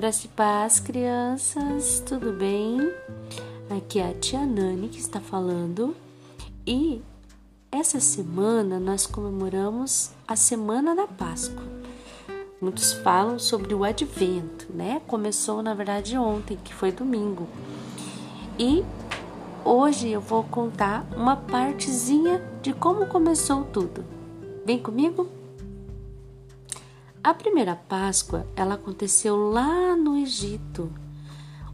Graça e paz, crianças, tudo bem? Aqui é a tia Nani que está falando e essa semana nós comemoramos a Semana da Páscoa. Muitos falam sobre o advento, né? Começou na verdade ontem, que foi domingo. E hoje eu vou contar uma partezinha de como começou tudo. Vem comigo? A primeira Páscoa, ela aconteceu lá no Egito.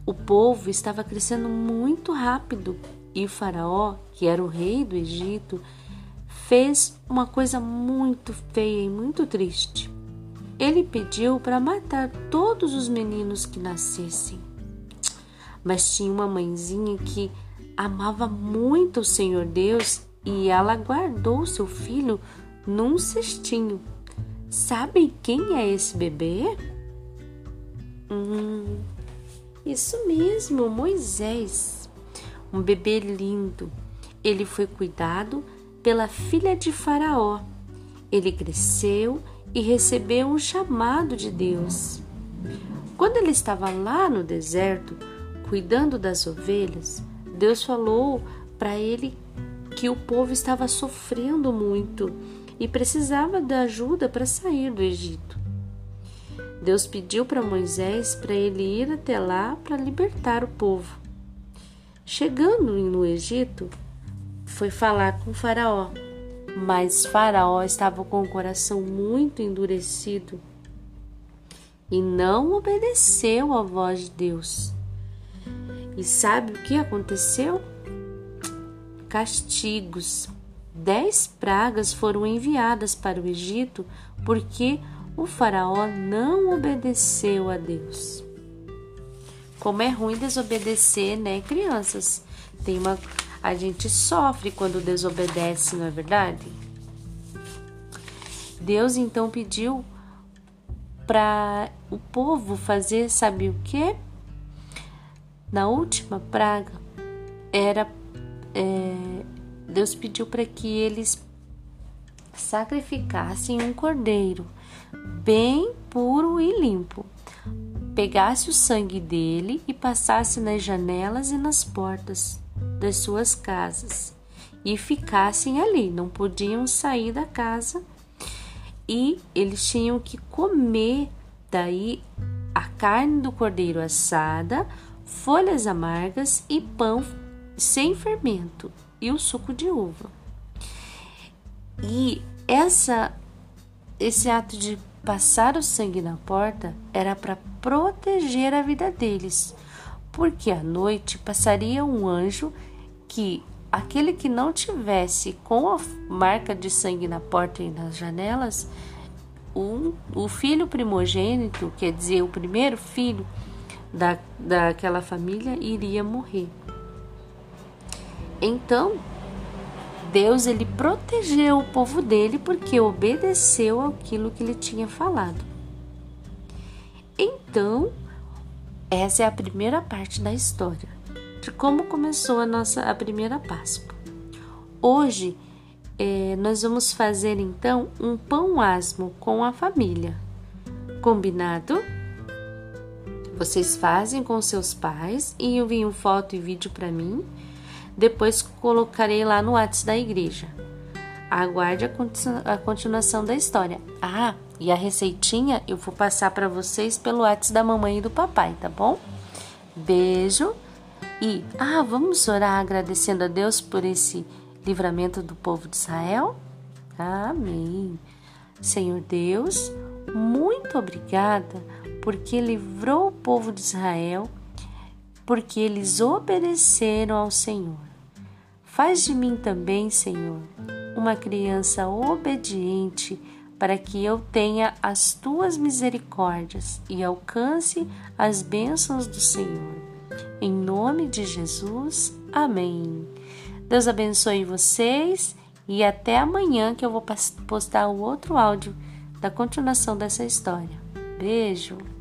O povo estava crescendo muito rápido e o faraó, que era o rei do Egito, fez uma coisa muito feia e muito triste. Ele pediu para matar todos os meninos que nascessem. Mas tinha uma mãezinha que amava muito o Senhor Deus e ela guardou seu filho num cestinho Sabem quem é esse bebê? Hum, isso mesmo, Moisés. Um bebê lindo. Ele foi cuidado pela filha de Faraó. Ele cresceu e recebeu um chamado de Deus. Quando ele estava lá no deserto, cuidando das ovelhas, Deus falou para ele que o povo estava sofrendo muito e precisava da ajuda para sair do Egito. Deus pediu para Moisés para ele ir até lá para libertar o povo. Chegando no Egito, foi falar com Faraó, mas Faraó estava com o coração muito endurecido e não obedeceu à voz de Deus. E sabe o que aconteceu? Castigos dez pragas foram enviadas para o Egito porque o Faraó não obedeceu a Deus. Como é ruim desobedecer, né, crianças? Tem uma a gente sofre quando desobedece, não é verdade? Deus então pediu para o povo fazer, sabe o que? Na última praga era é, Deus pediu para que eles sacrificassem um cordeiro bem puro e limpo. Pegasse o sangue dele e passasse nas janelas e nas portas das suas casas e ficassem ali, não podiam sair da casa e eles tinham que comer. Daí a carne do cordeiro assada, folhas amargas e pão sem fermento e o suco de uva. E essa esse ato de passar o sangue na porta era para proteger a vida deles, porque à noite passaria um anjo que aquele que não tivesse com a marca de sangue na porta e nas janelas, um, o filho primogênito, quer dizer, o primeiro filho da, daquela família, iria morrer. Então, Deus ele protegeu o povo dele porque obedeceu aquilo que ele tinha falado. Então, essa é a primeira parte da história de como começou a nossa a primeira Páscoa. Hoje é, nós vamos fazer então um pão asmo com a família. Combinado? Vocês fazem com seus pais e enviam foto e vídeo para mim depois colocarei lá no WhatsApp da igreja. Aguarde a continuação da história. Ah, e a receitinha eu vou passar para vocês pelo WhatsApp da mamãe e do papai, tá bom? Beijo. E, ah, vamos orar agradecendo a Deus por esse livramento do povo de Israel? Amém. Senhor Deus, muito obrigada porque livrou o povo de Israel, porque eles obedeceram ao Senhor. Faz de mim também, Senhor, uma criança obediente, para que eu tenha as tuas misericórdias e alcance as bênçãos do Senhor. Em nome de Jesus, amém. Deus abençoe vocês e até amanhã que eu vou postar o outro áudio da continuação dessa história. Beijo!